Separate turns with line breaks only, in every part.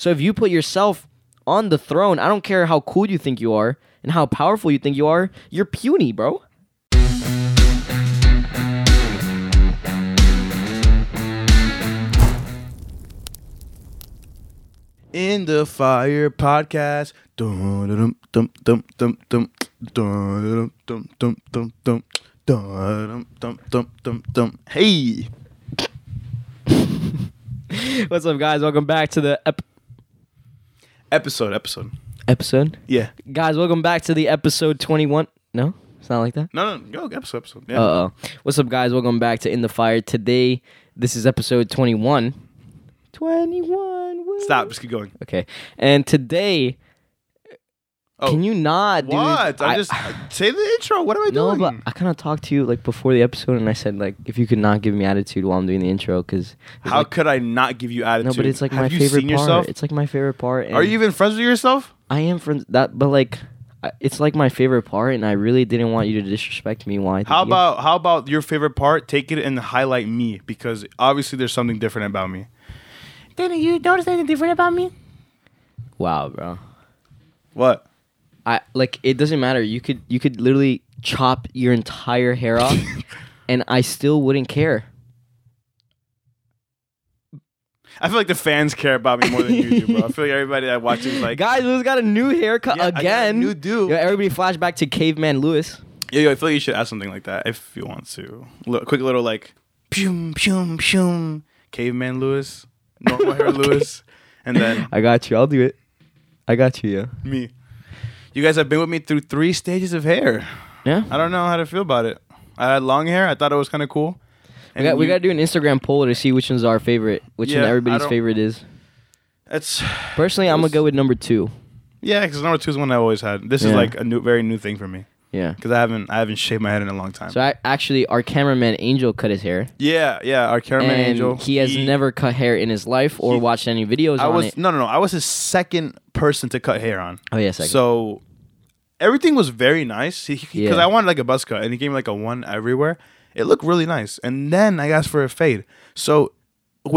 So if you put yourself on the throne, I don't care how cool you think you are and how powerful you think you are, you're puny, bro.
In the Fire podcast. Dun, dun, dun, dun, dun, dun, dun, dun, dun, dun, dun, dun, dun, dun, dun, dun. Hey.
What's up, guys? Welcome back to the ep-
Episode, episode.
episode.
Yeah.
Guys, welcome back to the episode 21. No? It's not like that?
No, no, go episode, episode. Yeah.
Uh oh. What's up, guys? Welcome back to In the Fire. Today, this is episode 21. 21. woo.
Stop. Just keep going.
Okay. And today,
Oh.
can you not, dude?
What?
I-
I just say the intro. What am I
No,
doing?
No, but I kind of talked to you like before the episode, and I said like if you could not give me attitude while I'm doing the intro, because
How could I not give you attitude?
no, but it's like
Have
my
you
favorite
seen
part.
yourself?
It's like my favorite part. And
Are you even friends with yourself?
I am friends that, but like, it's like my favorite part, and I really didn't want you to disrespect me. Why?
How about how about your favorite part? Take it and highlight me because obviously there's something different about me.
Didn't you notice anything different about me? Wow, bro.
What?
I like it doesn't matter. You could you could literally chop your entire hair off, and I still wouldn't care.
I feel like the fans care about me more than you do, bro. I feel like everybody that watches is like,
Guys, Lewis got a new haircut
Yeah, I got a
again.
new dude.
Yo, everybody flashback to caveman Lewis.
Yeah, yo, I feel like you should ask something like that if you want to. Look, quick little like, pshum, pshum, pshum, caveman Lewis, normal hair Lewis, and then
I got you. I'll do it. I got you. Yeah.
me. You guys have been with me through three stages of hair.
Yeah.
I don't know how to feel about it. I had long hair. I thought it was kind of cool.
We got, we
you-
got to do an Instagram poll to see which one's our favorite, which
Yeah,
one
I
everybody's
don't-
favorite is.
It's
Personally, I'm gonna go with number two.
yeah, because number two is one I always had. This is
Yeah.
like a new, very new thing for me
Yeah.
because I haven't, I haven't shaved my head in a long time.
So I, actually, our cameraman Angel cut his hair,
yeah, yeah. Our cameraman
and
Angel,
he has never cut hair in his life or
he-
watched any videos
I was
it.
no, no, no. I was his second person to cut hair on.
Oh yes, I
So everything was very nice because
Yeah.
I wanted like a buzz cut, and he gave me like a one everywhere. It looked really nice, and then I asked for a fade. So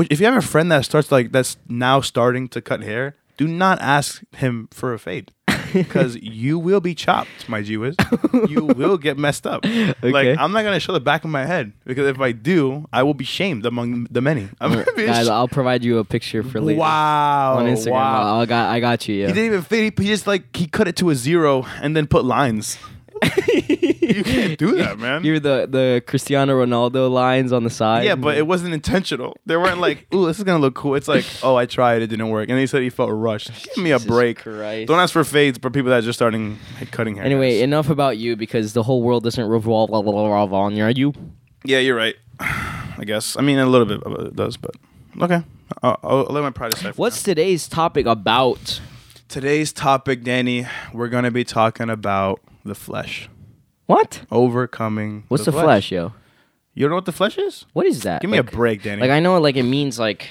if you have a friend that starts like that's now starting to cut hair, do not ask him for a fade. Because you will be chopped, my G. You will get messed up.
Okay.
Like I'm not gonna show the back of my head because if I do, I will be shamed among the many. Be
guys,
sh-
I'll provide you a picture for later
wow
on Instagram.
Wow.
I got, I got you. Yeah.
He didn't even fit. He just like he cut it to a zero and then put lines. you can't do that, man.
You're the the Cristiano Ronaldo lines on the side.
yeah, but it wasn't intentional. They weren't like, "Ooh, this is gonna look cool." It's like, "Oh, I tried, it didn't work," and he said he felt rushed. Give me a
Jesus
break.
Christ.
Don't ask for fades for people that are just starting like, cutting hair.
Anyway, enough about you because the whole world doesn't revolve revolve on you.
yeah, you're right. I guess. I mean, a little bit of it does, but okay. I'll, I'll let my pride aside. for
What's today's topic about?
today's topic, Danny? We're gonna be talking about the flesh,
What?
overcoming.
What's the, flesh. yo?
You don't know what the flesh is?
What is that?
Give me
Like-
a break, Danny.
Like I know, like it means like.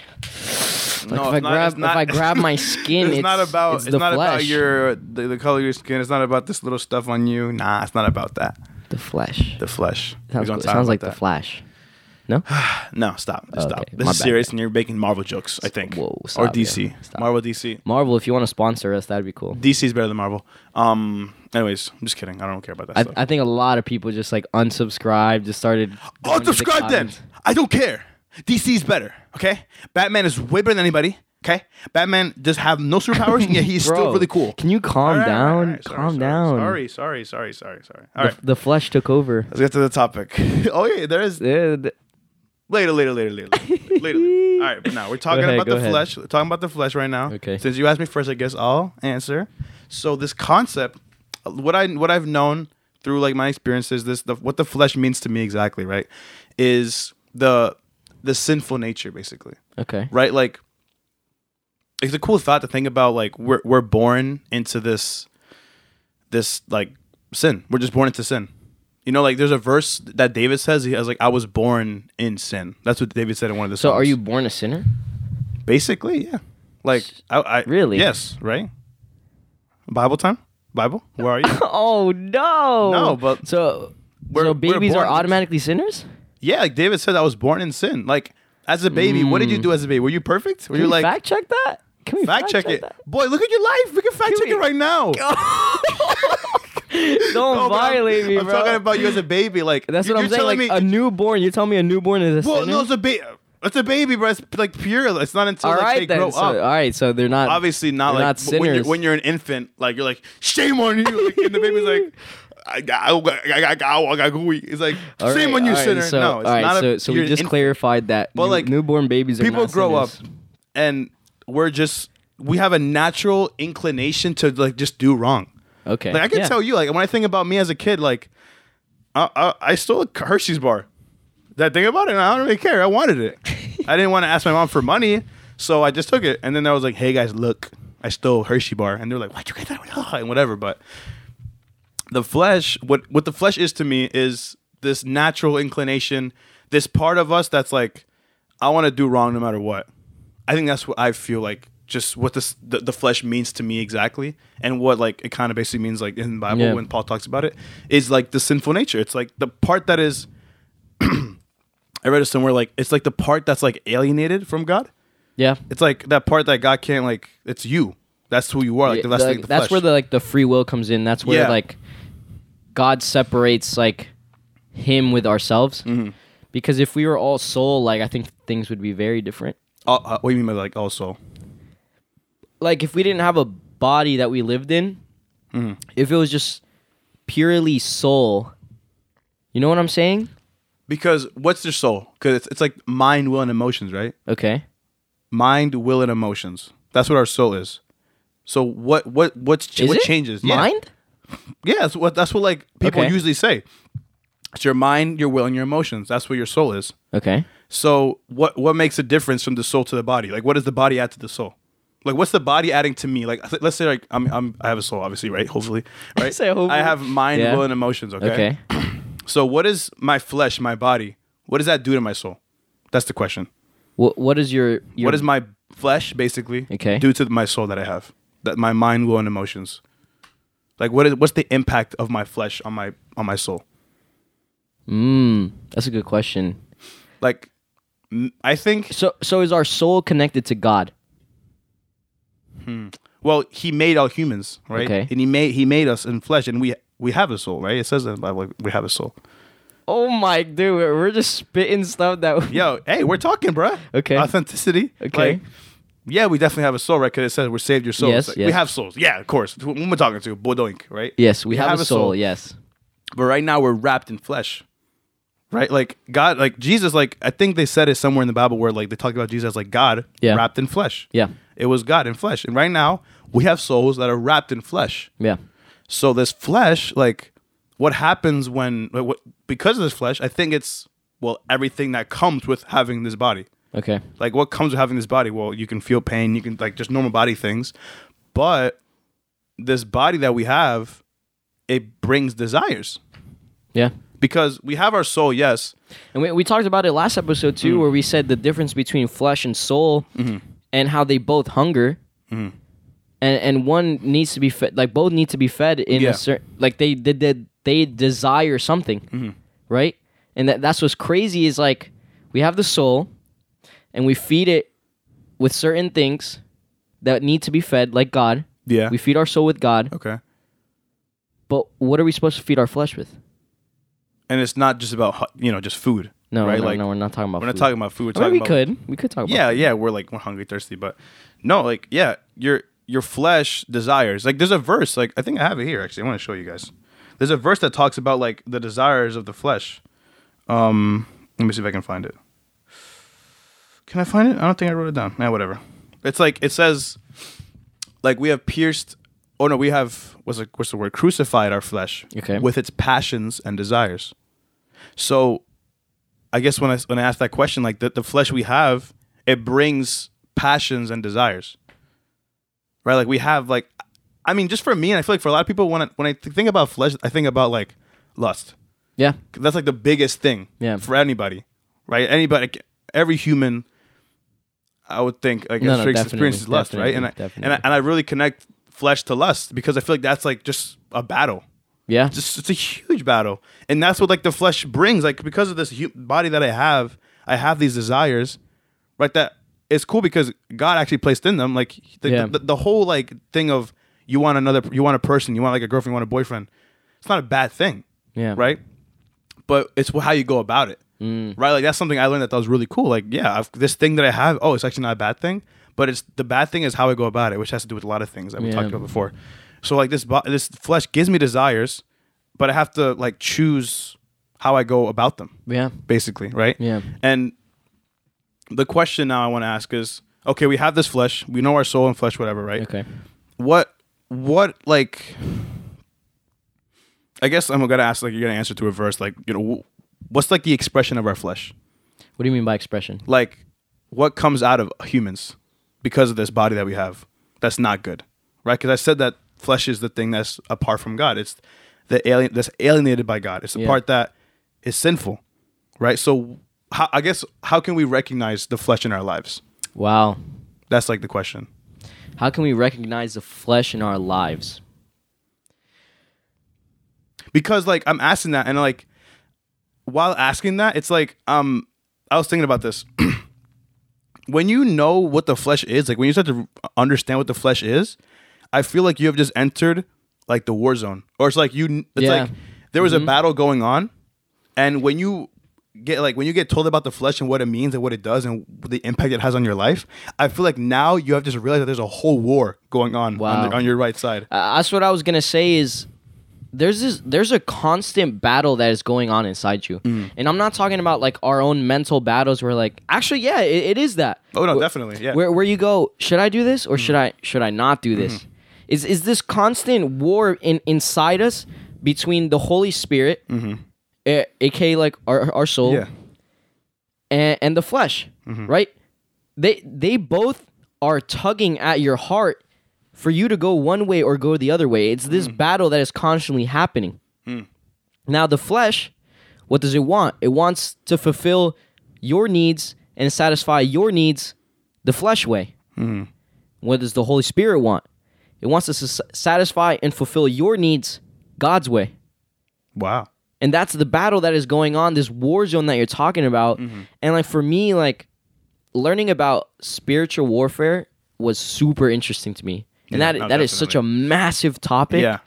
Like
No,
if I
not-
grab
not-
if I grab my skin,
it's,
it's,
not about
it's
it's,
the
not about your the, the color of your skin. It's not about this little stuff on you. Nah, it's not about that.
the flesh.
The flesh.
Sounds cool. Sounds like the
that.
Flash.
No, no, stop.
Oh,
stop.
okay.
This
My
is
bad.
serious, and you're making Marvel jokes. I think.
Whoa,
or
stop,
DC.
yeah. Stop.
Marvel, DC.
Marvel, if you want to sponsor us, that'd be cool.
DC is better than Marvel. Um. Anyways, I'm just kidding. I don't care about that
I,
stuff.
I think a lot of people just like unsubscribed, just started. going the
Unsubscribe then.
comments.
I don't care. DC is better. Okay. Batman is way better than anybody. Okay. Batman does have no superpowers, and yet he's still really cool.
Can you calm
All right, all
down?
right, all right. Sorry,
calm
sorry,
down.
Sorry, sorry, sorry, sorry, sorry. All
The,
right.
the flesh took over.
Let's get to the topic. oh yeah, there is
Yeah, th-
later, later, later, later, later. later. All right, but now we're talking
ahead,
about the
ahead.
flesh. We're talking about the flesh right now.
Okay.
Since you asked me first, I guess I'll answer. So this concept, what I what I've known through like my experiences, this the, what the flesh means to me exactly, right, is the the sinful nature basically,
Okay.
right? Like it's a cool thought to think about. Like we're we're born into this this like sin. We're just born into sin. You know, like there's a verse that David says. He has like, "I was born in sin." That's what David said in one of the. Songs.
So, are you born a sinner?
basically? Yeah. Like I, I
Really?
yes, right. Bible time. Bible. Where are you?
oh no!
No, but
so
we're-
so babies are automatically sinners.
yeah, like David said, I was born in sin. Like as a baby, what did you mm. do as a baby? Were you perfect? Were
Can
you like?
fact check that? Can we
fact check it,
that?
boy. Look at your life. We can fact check
we-
it right now.
Don't
No, but I'm-
violate me,
I'm
bro.
talking about you as a baby. Like
That's
you-
what I'm saying. Like
me-
a newborn. You're telling me a newborn is a
well,
sinner?
no, it's a baby. It's a baby, bro. It's like pure. It's not until
all
like,
right
they
then.
grow
So,
up.
all right, so they're not
Obviously, not like
not
w- when, you're,
sinners.
when you're an infant. Like you're like shame on you, like, and the baby's like. I got, I got, I got, I got gooey. It's like
All
shame
right,
on you,
right,
sinner.
So,
no, it's
right,
not
so,
a,
so we just
infant.
clarified that
But,
new-
like,
newborn babies are
people grow up and we're just we have a natural inclination to like just do wrong.
Okay,
Like I can
yeah.
tell you, like when I think about me as a kid, like I, I, I stole a Hershey's bar. That thing about it? I don't really care. I wanted it. I didn't want to ask my mom for money, so I just took it. And then I was like, "Hey guys, look, I stole Hershey bar," and they're like, "Why'd you get that?" And whatever. But the flesh, what what the flesh is to me is this natural inclination, this part of us that's like, I want to do wrong no matter what. I think that's what I feel like. Just what this the, the flesh means to me exactly, and what like it kind of basically means like in the Bible
Yeah.
when Paul talks about it is like the sinful nature. It's like the part that is. I read it somewhere like it's like the part that's like alienated from God.
Yeah,
It's like that part that God can't like. It's you. That's who you are. Like
Yeah,
that's
the-
like the
that's where the like the free will comes in. That's where
Yeah.
like God separates like him with ourselves.
Mm-hmm.
Because if we were all soul, like I think things would be very different.
Uh, uh, what do you mean by like also?
Like if we didn't have a body that we lived in,
Mm-hmm.
if it was just purely soul, you know what I'm saying?
Because what's your soul? Because it's, it's like mind, will, and emotions, right?
Okay.
Mind, will, and emotions. That's what our soul is. So what what what's ch- what
it?
changes? Yeah.
Mind?
Yeah, that's what that's what like people
Okay.
usually say. It's your mind, your will, and your emotions. That's what your soul is.
Okay.
So what what makes a difference from the soul to the body? Like what does the body add to the soul? Like what's the body adding to me? Like let's say like I'm, I'm I have a soul, obviously, right? Hopefully, right?
Say hopefully.
I have mind,
Yeah.
will, and emotions. Okay.
Okay.
So what is my flesh, my body? What does that do to my soul? That's the question.
What what is your, your
what does my flesh basically
Okay.
do to my soul that I have? That my mind, will, and emotions. Like what is what's the impact of my flesh on my on my soul?
Mm, that's a good question.
Like m- I think
So so is our soul connected to God? Hmm.
well, he made all humans, right?
Okay.
And he made he made us in flesh and we we have a soul, right? It says in the Bible we have a soul.
Oh my dude, we're we're just spitting stuff that
Yo, hey, we're talking, bruh.
Okay.
Authenticity.
Okay.
Like, yeah, we definitely have a soul, right? Because it says we're saved your souls.
Yes,
Like,
yes.
We have souls. Yeah, of course. Who am I talking to? Bodoink, right?
Yes, we, have, a soul, yes.
But right now we're wrapped in flesh. Right? Like God, like Jesus, like I think they said it somewhere in the Bible where like they talk about Jesus as like God
Yeah.
wrapped in flesh.
Yeah.
It was God in flesh. And right now we have souls that are wrapped in flesh.
Yeah.
So this flesh, like what happens when like, what because of this flesh, I think it's well, everything that comes with having this body.
Okay.
Like what comes with having this body? Well, you can feel pain, you can like just normal body things. But this body that we have, it brings desires.
Yeah.
Because we have our soul, yes.
And we, we talked about it last episode too,
Mm.
where we said the difference between flesh and soul
Mm-hmm.
and how they both hunger. And and one needs to be fed like both need to be fed in
Yeah.
a certain like they they, they they desire something.
Mm-hmm.
Right? And that that's what's crazy is like we have the soul and we feed it with certain things that need to be fed like God.
Yeah.
We feed our soul with God,
okay.
but what are we supposed to feed our flesh with?
And it's not just about you know just food.
No,
right?
no,
like
no, we're not talking about
we're not
food.
talking about food. We're
I mean, we
about
could. We could talk about
yeah, yeah. We're like we're hungry, thirsty, but no, like yeah, your your flesh desires. Like there's a verse. Like I think I have it here. Actually, I want to show you guys. There's a verse that talks about like the desires of the flesh. Um, let me see if I can find it. Can I find it? I don't think I wrote it down. Yeah, whatever. It's like it says, like we have pierced. Oh no, we have what's the, what's the word? Crucified our flesh
Okay.
with its passions and desires. So, I guess when I when I ask that question, like the, the flesh we have, it brings passions and desires, right? Like we have like, I mean, just for me, and I feel like for a lot of people, when I, when I th- think about flesh, I think about like lust.
Yeah.
That's like the biggest thing
Yeah.
for anybody, right? Anybody, every human, I would think like
No, no,
experiences- lust, right? And I,
definitely,
and I and I really connect flesh to lust because I feel like that's like just a battle
Yeah.
just it's a huge battle and that's what like the flesh brings like because of this hu- body that i have i have these desires right that it's cool because God actually placed in them like the,
Yeah.
the, the whole like thing of you want another you want a person you want like a girlfriend you want a boyfriend it's not a bad thing
Yeah.
right but it's how you go about it
Mm.
right like that's something i learned that, that was really cool like yeah I've, this thing that i have oh it's actually not a bad thing but it's the bad thing is how i go about it which has to do with a lot of things that we
Yeah.
talked about before so like this bo- this flesh gives me desires but i have to like choose how i go about them
Yeah.
basically right
Yeah.
and the question now i want to ask is okay we have this flesh we know our soul and flesh whatever right
Okay.
what what like i guess i'm gonna ask like you're gonna answer to a verse like you know what's like the expression of our flesh
What do you mean by expression?
like what comes out of humans because of this body that we have that's not good right? Because i said that flesh is the thing that's apart from god. It's the alien that's alienated by god. It's the
Yeah.
part that is sinful right? So how, i guess how can we recognize the flesh in our lives?
Wow.
that's like the question.
How can we recognize the flesh in our lives?
because like I'm asking that and like while asking that it's like um I was thinking about this when you know what the flesh is like when you start to understand what the flesh is I feel like you have just entered like the war zone or it's like you it's
Yeah.
like there was a battle going on and when you get like when you get told about the flesh and what it means and what it does and the impact it has on your life I feel like now you have just realized that there's a whole war going on on, the, on your right side
Uh, that's what I was gonna say. Is there's this there's a constant battle that is going on inside you,
Mm.
and I'm not talking about like our own mental battles. Where like actually, yeah, it, it is that.
oh no definitely yeah Mm-hmm.
Where where you go? Should I do this or should I should I not do this? Is is this constant war in inside us between the Holy Spirit, a- aka like our our soul,
Mm-hmm. yeah
and, and the flesh, right? They they both are tugging at your heart for you to go one way or go the other way. It's this hmm. battle that is constantly happening. Hmm. Now the flesh, what does it want? It wants to fulfill your needs and satisfy your needs the flesh way. Hmm. What does the Holy Spirit want? It wants to s- satisfy and fulfill your needs God's way.
wow
And that's the battle that is going on, this war zone that you're talking about. Mm-hmm. And like for me, like learning about spiritual warfare was super interesting to me. And
Yeah,
that
no,
that is such a massive topic.
yeah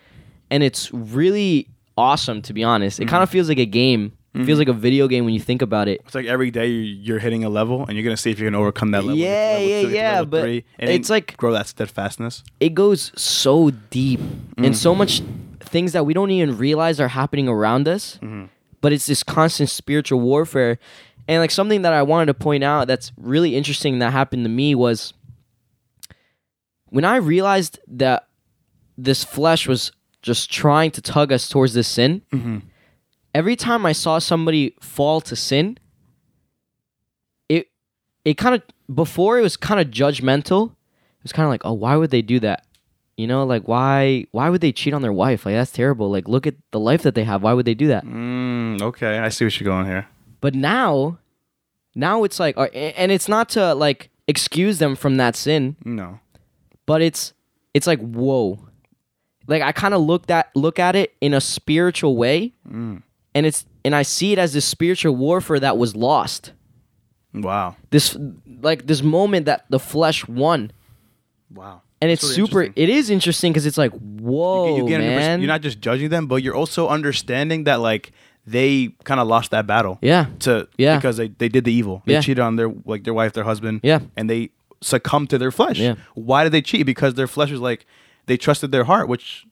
And it's really awesome to be honest. It kind of mm. feels like a game. It feels mm-hmm. like a video game when you think about it.
It's like every day you- you're hitting a level, and you're gonna see if you can overcome that level.
Yeah,
level
yeah,
two,
yeah, but
three,
it's like-
grow that steadfastness.
It goes so deep and so mm. much things that we don't even realize are happening around us. Mm-hmm. But it's this constant spiritual warfare. And like something that I wanted to point out that's really interesting that happened to me was when I realized that this flesh was just trying to tug us towards this sin, every time I saw somebody fall to sin, it it kind of before it was kind of judgmental. It was kind of like, oh, why would they do that? You know, like why why would they cheat on their wife? Like that's terrible. Like look at the life that they have. Why would they do that?
Mm, okay, I see what you're going here.
But now, now it's like, uh, and it's not to like excuse them from that sin,
No,
but it's it's like whoa, like I kind of look that look at it in a spiritual way, mm. and it's and I see it as this spiritual warfare that was lost.
wow,
This like this moment that the flesh won,
wow,
and it's
really
super. It is interesting because it's like whoa,
you, you
man.
you're not just judging them, but you're also understanding that like they kind of lost that battle.
yeah,
To
Yeah.
because they, they did the evil. They
Yeah.
cheated on their like their wife, their husband.
Yeah.
and they succumbed to their flesh.
Yeah.
Why did they cheat? Because their flesh was like they trusted their heart, which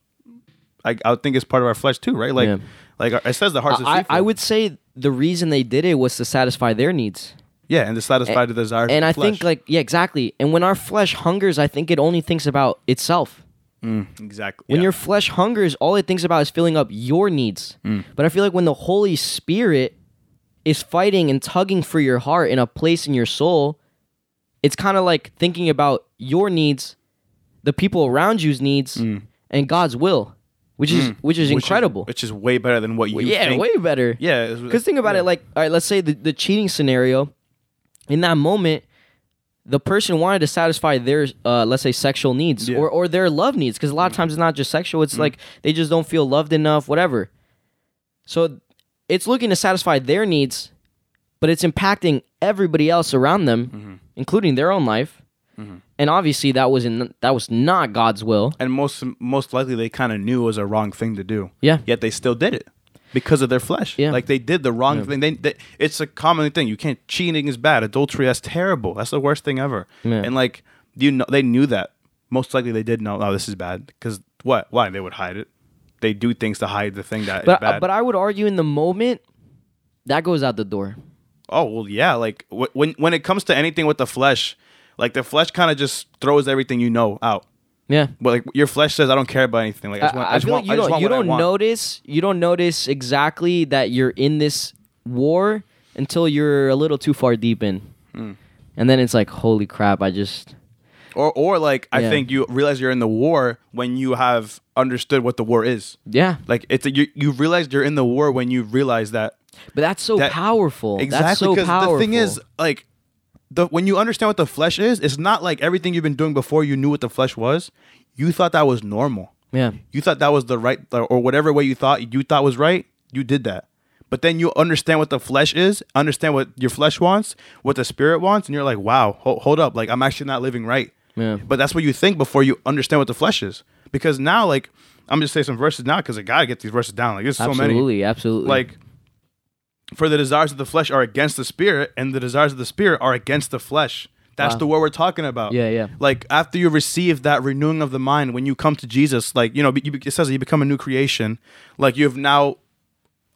I, I would think is part of our flesh too, right? Like
Yeah.
like it says the heart's
I, I would say the reason they did it was to satisfy their needs.
yeah, and to satisfy the desires.
and I
flesh.
think like yeah, exactly. And when our flesh hungers, I think it only thinks about itself.
Mm, exactly.
When
yeah.
your flesh hungers, all it thinks about is filling up your needs.
Mm.
But I feel like when the Holy Spirit is fighting and tugging for your heart in a place in your soul, it's kind of like thinking about your needs, the people around you's needs, and God's will, which is which is
Mm. Which
incredible.
which is way better than what you
yeah,
think.
way better.
Yeah,
Because think about it, like, all right, let's say the, the cheating scenario. In that moment, the person wanted to satisfy their, uh, let's say, sexual needs
Yeah. Mm.
or, or their love needs. Because a lot of times it's not just sexual, it's like they just don't feel loved enough, whatever. So it's looking to satisfy their needs, but it's impacting everybody else around them,
Mm-hmm.
Including their own life.
Mm-hmm.
And obviously that was in that was not God's will.
and most most likely they kind of knew it was a wrong thing to do.
Yeah.
Yet they still did it because of their flesh.
Yeah.
Like they did the wrong
Yeah.
thing. They, they it's a common thing. You can't cheating is bad. Adultery that's terrible. That's the worst thing ever.
Yeah.
And like you know they knew that. Most likely they did know. Oh, this is bad. Because what? Why they would hide it? They do things to hide the thing that.
But
bad.
but I would argue in the moment that goes out the door.
Oh well, yeah. Like wh- when when it comes to anything with the flesh, like the flesh kind of just throws everything you know out.
Yeah.
But like your flesh says, I don't care about anything. Like I just want, I,
I, I
just want,
like you
I just
don't
want
you don't notice you don't notice exactly that you're in this war until you're a little too far deep in.
Hmm.
And then it's like, holy crap, I just
Or or like I think you realize you're in the war when you have understood what the war is.
yeah.
Like it's a, you you realize you're in the war when you realize that
But that's so
That-
powerful.
exactly
That's so powerful.
the thing is like the when you understand what the flesh is, it's not like everything you've been doing before you knew what the flesh was. You thought that was normal.
yeah.
You thought that was the right or whatever way you thought you thought was right. You did that. But then you understand what the flesh is, understand what your flesh wants, what the spirit wants, and you're like, wow, ho- hold up, like I'm actually not living right.
Yeah.
But that's what you think before you understand what the flesh is. Because now, like, I'm just say some verses now because I gotta get these verses down. Like, there's so many.
Absolutely, absolutely.
Like, for the desires of the flesh are against the spirit, and the desires of the spirit are against the flesh. That's
Wow.
the word we're talking about.
Yeah, yeah.
Like after you receive that renewing of the mind, when you come to Jesus, like you know, you, it says that you become a new creation. Like you've now,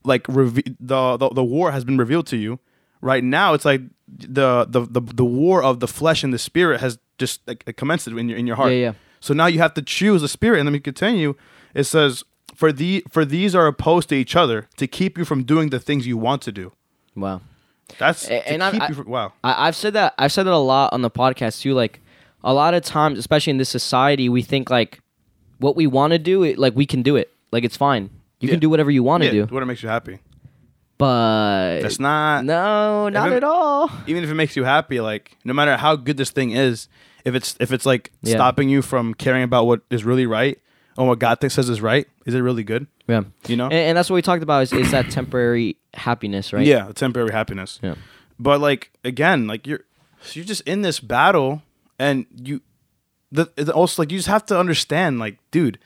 like reve- the, the the war has been revealed to you. Right now, it's like the the the, the war of the flesh and the spirit has just like commenced in your in your heart.
Yeah, yeah.
So now you have to choose the spirit, and let me continue. It says, "For the for these are opposed to each other to keep you from doing the things you want to do."
wow.
That's
and I-
keep
I-
you from, wow.
I, I've said that I've said that a lot on the podcast too. Like a lot of times, especially in this society, we think like what we want to do, it, like we can do it. Like it's fine. You
Yeah.
can do whatever you want to
Yeah,
do.
what makes you happy.
But
That's not
no, not
it-
at all.
even if it makes you happy, like no matter how good this thing is, if it's if it's like
Yeah.
stopping you from caring about what is really right or what God thinks says is right, is it really good?
Yeah.
You know?
And, and that's what we talked about is, is that temporary happiness, right?
Yeah, temporary happiness.
Yeah.
But like again, like you're so you're just in this battle, and you the it's also like you just have to understand, like, dude,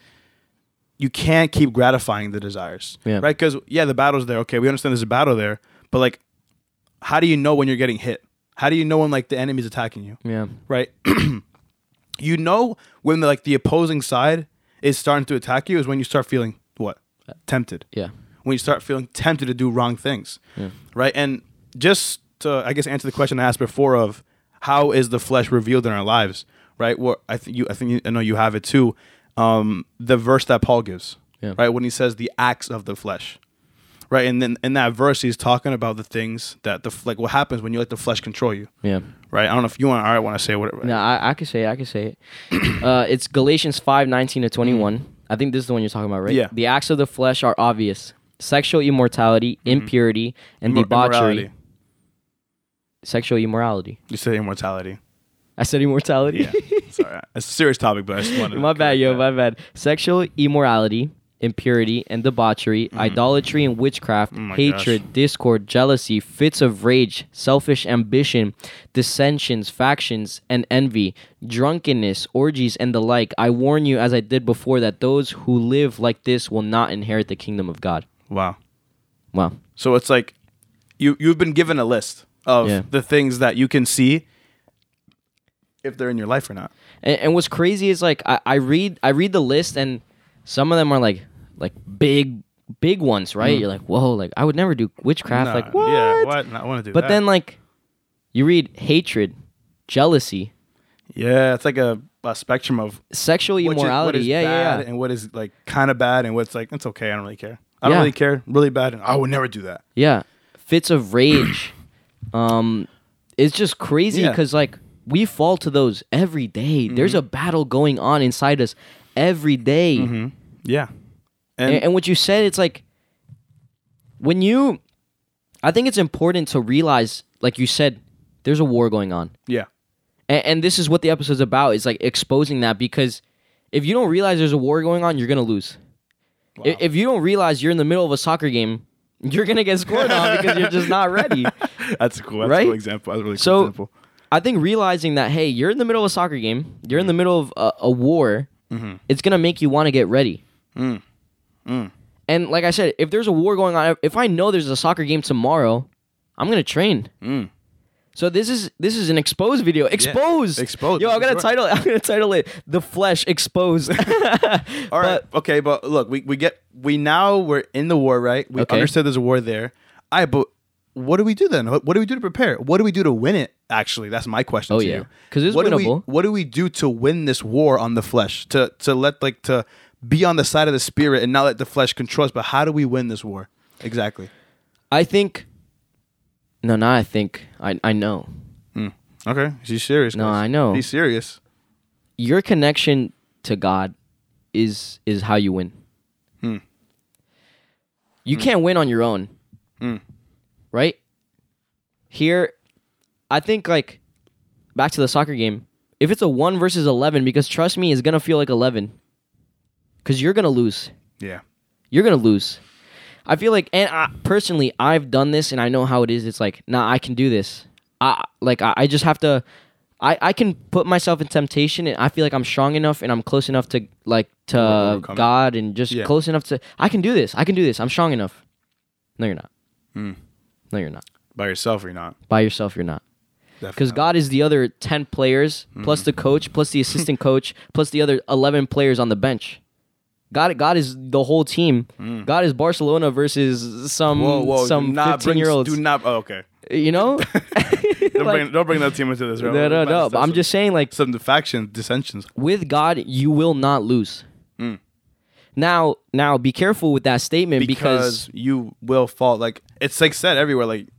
you can't keep gratifying the desires,
Yeah.
right? Because yeah, the battle's there. Okay, we understand there's a battle there, but like, how do you know when you're getting hit? How do you know when like the enemy's attacking you?
Yeah.
right? you know when the, like the opposing side is starting to attack you is when you start feeling what tempted.
Yeah.
When you start feeling tempted to do wrong things,
Yeah.
right? And just to I guess answer the question I asked before of how is the flesh revealed in our lives, right? What I think you I think you, I know you have it too. Um, the verse that Paul gives,
Yeah.
right? When he says the acts of the flesh, right? And then in that verse, he's talking about the things that the like what happens when you let the flesh control you,
Yeah.
right? I don't know if you want. I want to say whatever.
No, I, I could say it. I can say it. uh, it's Galatians five nineteen to twenty one. I think this is the one you're talking about, right?
Yeah.
The acts of the flesh are obvious: sexual immortality, impurity, and
Immor-
debauchery.
immorality.
Sexual immorality.
You said immortality.
I said immortality.
Yeah. Sorry. It's a serious topic, but I just wanted to
my bad, yo,
that.
my bad. Sexual immorality, impurity, and debauchery, mm-hmm. idolatry and witchcraft.
Oh
hatred, discord, jealousy, fits of rage, selfish ambition, dissensions, factions, and envy, drunkenness, orgies, and the like. I warn you, as I did before, that those who live like this will not inherit the kingdom of God.
Wow.
Wow.
So it's like you you've been given a list of
Yeah.
the things that you can see if they're in your life or not.
And, and what's crazy is like I, I read I read the list and some of them are like like big big ones, right? Mm. You're like, whoa, like I would never do witchcraft.
Nah,
like what?
Yeah, what? I want to do
But
that.
then like you read hatred, jealousy,
yeah, it's like a, a spectrum of
sexual
is-
immorality.
is
yeah, yeah, yeah.
and what is like kind of bad and what's like it's okay. I don't really care. I don't really care. Really bad. And I would never do that.
Yeah. Fits of rage. um it's just crazy
Yeah.
cuz like we fall to those every day. There's mm-hmm. a battle going on inside us every day. Mm-hmm.
Yeah. And,
and, and what you said it's like when you i think it's important to realize like you said there's a war going on
yeah.
and, and this is what the episode's about is like exposing that because if you don't realize there's a war going on you're gonna lose I- if you don't realize you're in the middle of a soccer game you're gonna get scored on because you're just not ready
That's cool. That's
Right?
a cool example. That's a really cool
So-
example.
I think realizing that hey, you're in the middle of a soccer game, you're in the middle of a, a war, it's gonna make you want to get ready.
Mm. Mm.
And like I said, if there's a war going on, if I know there's a soccer game tomorrow, I'm gonna train.
Mm.
So this is this is an exposed video. Exposed.
Exposed,
Yo, I'm gonna
sure.
title. I'm gonna title it "The Flesh Exposed."
All right. okay, but look, we, we get we now we're in the war, right? We
Okay.
understood there's a war there. I but what do we do then? What, do we do to prepare? What do we do to win it? Actually, that's my question
Oh,
to
yeah.
you.
'Cause it's
what do
winnable.
we what do we do to win this war on the flesh? To to let like to be on the side of the spirit and not let the flesh control us. But how do we win this war? Exactly.
I think. No, no, I think. I I know.
Okay. She's serious.
No. I know.
He's serious.
Your connection to God is is how you win.
Hmm.
You can't win on your own.
Hmm.
Right? Here I think like back to the soccer game. If it's a 1 versus 11 because trust me it's going to feel like 11 cuz you're going to lose.
Yeah.
You're going to lose. I feel like and I, personally I've done this and I know how it is. It's like, "Nah, I can do this." I like I, I just have to I, I can put myself in temptation and I feel like I'm strong enough and I'm close enough to like to. God and just
Yeah.
close enough to I can do this. I can do this. I'm strong enough. No, you're not.
Hmm.
No, you're not.
By yourself you're not?
By yourself, you're not. Because God is the other ten players plus the coach plus the assistant coach plus the other eleven players on the bench. God, God is the whole team. God is Barcelona versus some
Whoa, whoa.
some fifteen year olds.
Do not. Oh, okay.
You know?
Don't
Like-
bring don't bring that team into this. bro.
no, no, no. But I'm just saying, like,
some, some factions, dissensions.
with God, you will not lose.
Mm.
Now, now, be careful with that statement because,
because you will fall. Like it's like said everywhere. Like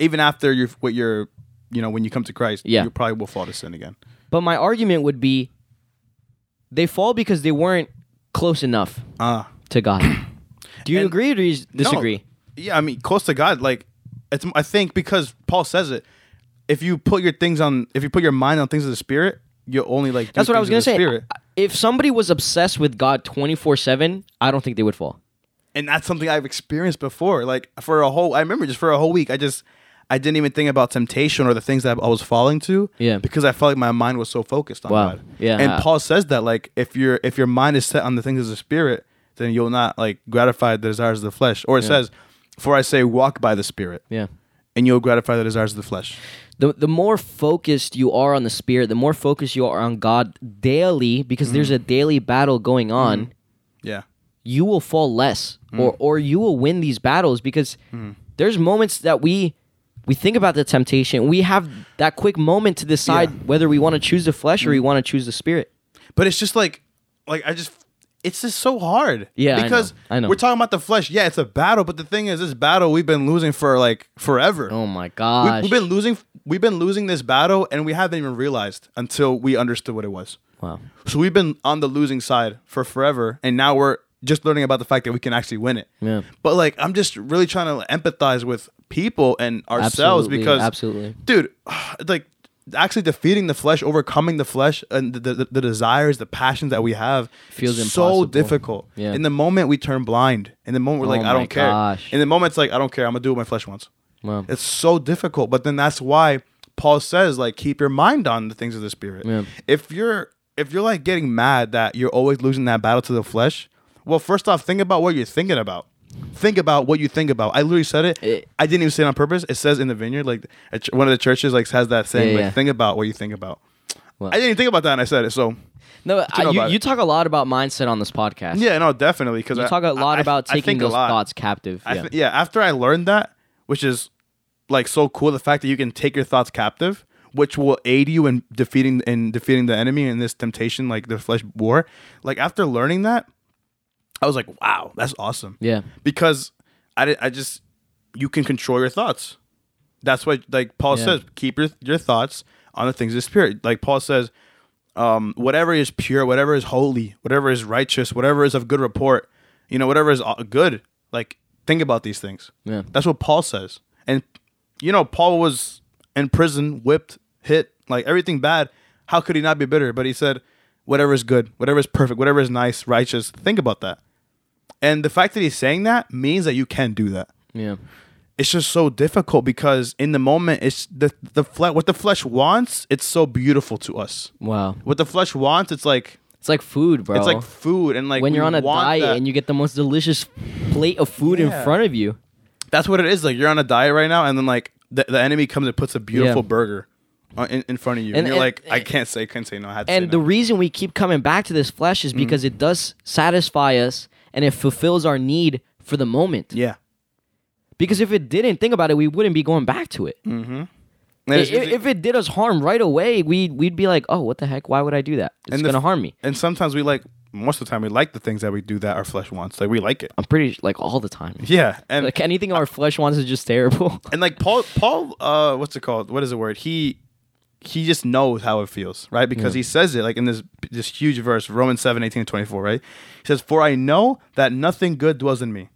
even after you what you're, you know, when you come to Christ,
Yeah.
you probably will fall to sin again.
but my argument would be, they fall because they weren't close enough
Ah,
to God. Do you
And-
agree or do you disagree?
yeah. I mean, close to God. Like it's. I think because Paul says it. If you put your things on, if you put your mind on things of the Spirit, you only like.
That's what I was gonna say.
Spirit.
If somebody was obsessed with God twenty four seven, I don't think they would fall.
and that's something I've experienced before. Like for a whole, I remember just for a whole week, I just I didn't even think about temptation or the things that I was falling to.
Yeah.
because I felt like my mind was so focused on
Wow.
God.
Yeah.
and Paul says that like if your if your mind is set on the things of the spirit, then you'll not like gratify the desires of the flesh. Or it
Yeah.
says, "For I say, walk by the spirit,
Yeah.
and you'll gratify the desires of the flesh."
the the more focused you are on the spirit, the more focused you are on God daily, because there's mm. a daily battle going mm-hmm. on.
Yeah,
You will fall less, or mm. or you will win these battles because mm. there's moments that we we think about the temptation. We have that quick moment to decide
Yeah.
whether we want to choose the flesh or we mm. want to choose the spirit.
but it's just like like I just. It's just so hard.
Yeah, I know.
because
I know.
we're talking about the flesh. Yeah, it's a battle, but the thing is, this battle we've been losing for like forever.
Oh my
We,
gosh!
we've been losing. We've been losing this battle, and we haven't even realized until we understood what it was.
wow.
So we've been on the losing side for forever, and now we're just learning about the fact that we can actually win it.
Yeah.
But like, I'm just really trying to empathize with people and ourselves
Absolutely,
because,
absolutely.
dude, like actually defeating the flesh, overcoming the flesh, and the, the, the desires, the passions that we have
Feels
so
impossible.
difficult.
Yeah.
In the moment, we turn blind. In the moment, we're
Oh
like, I don't care. In the moment, it's like, I don't care. I'm gonna do what my flesh wants.
Wow.
It's so difficult, but then that's why Paul says like keep your mind on the things of the spirit.
Yeah.
If you're if you're like getting mad that you're always losing that battle to the flesh, well, first off, think about what you're thinking about. Think about what you think about. I literally said it.
It-
I didn't even say it on purpose. It says in the vineyard, like ch- one of the churches, like has that saying,
Yeah,
like think about what you think about.
Well-
I didn't even think about that, and I said it. So
No, I,
know
you, you talk a lot about mindset on this podcast.
yeah, no, definitely because
You talk a lot about taking those thoughts captive.
I
yeah.
th- yeah, after I learned that, which is like so cool, the fact that you can take your thoughts captive, which will aid you in defeating in defeating the enemy in this temptation, like the flesh war. Like after learning that, I was like, wow, that's awesome.
yeah.
Because I I just you can control your thoughts. That's what like Paul
Yeah.
says. Keep your your thoughts on the things of the spirit. Like Paul says, um, whatever is pure, whatever is holy, whatever is righteous, whatever is of good report, you know, whatever is good. Like think about these things.
Yeah.
That's what Paul says. And you know, Paul was in prison, whipped, hit, like everything bad. How could he not be bitter? But he said, whatever is good, whatever is perfect, whatever is nice, righteous, think about that. And the fact that he's saying that means that you can do that.
Yeah.
it's just so difficult because in the moment it's the the flesh what the flesh wants it's so beautiful to us
Wow.
what the flesh wants it's like
It's like food, bro.
it's like food and like
when you're on a diet
that.
and you get the most delicious plate of food in front of you.
that's what it is like you're on a diet right now and then like the, the enemy comes and puts a beautiful
Yeah.
burger in, in front of you and,
And-
you're
and-
like i can't say I can't say no i had to
And
say
the reason we keep coming back to this flesh
Mm-hmm.
is because it does satisfy us and it fulfills our need for the moment.
yeah
Because if it didn't, think about it, we wouldn't be going back to it.
It's-
If, if it did us harm right away, we we'd be like, "Oh, what the heck? Why would I do that? It's gonna
f-
harm me."
and sometimes we like most of the time we like the things that we do that our flesh wants like we like it
I'm pretty like all the time.
yeah and
Like anything our flesh wants is just terrible.
and like Paul, Paul, uh, what's it called? What is the word? He he just knows how it feels, right? Because he says it like in this this huge verse, Romans 7, 18 and 24, right? He says, For I know that nothing good dwells in me.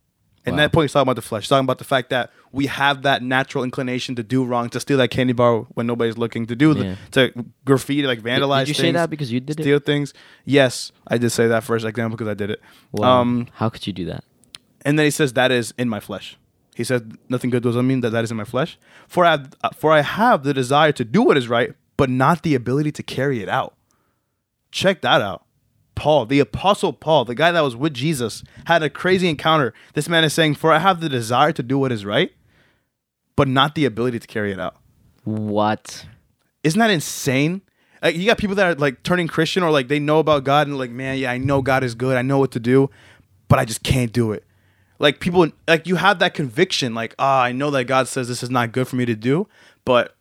And
Wow.
that point he's talking about the flesh, he's talking about the fact that we have that natural inclination to do wrong, to steal that candy bar when nobody's looking, to do the, to graffiti, like vandalize
Did you
things,
say that because you did it?
steal things. Yes, I did say that first example because I did it.
Wow.
Um,
How could you do that?
and then he says that is in my flesh. He says nothing good doesn't mean that that is in my flesh. For I have, for I have the desire to do what is right, but not the ability to carry it out. Check that out. Paul, the apostle Paul, the guy that was with Jesus, had a crazy encounter. This man is saying, "For I have the desire to do what is right, but not the ability to carry it out."
What?
Isn't that insane? Like you got people that are like turning Christian or like they know about God and like, man, yeah, I know God is good. I know what to do, but I just can't do it. Like people like you have that conviction like, ah, I know that God says this is not good for me to do, but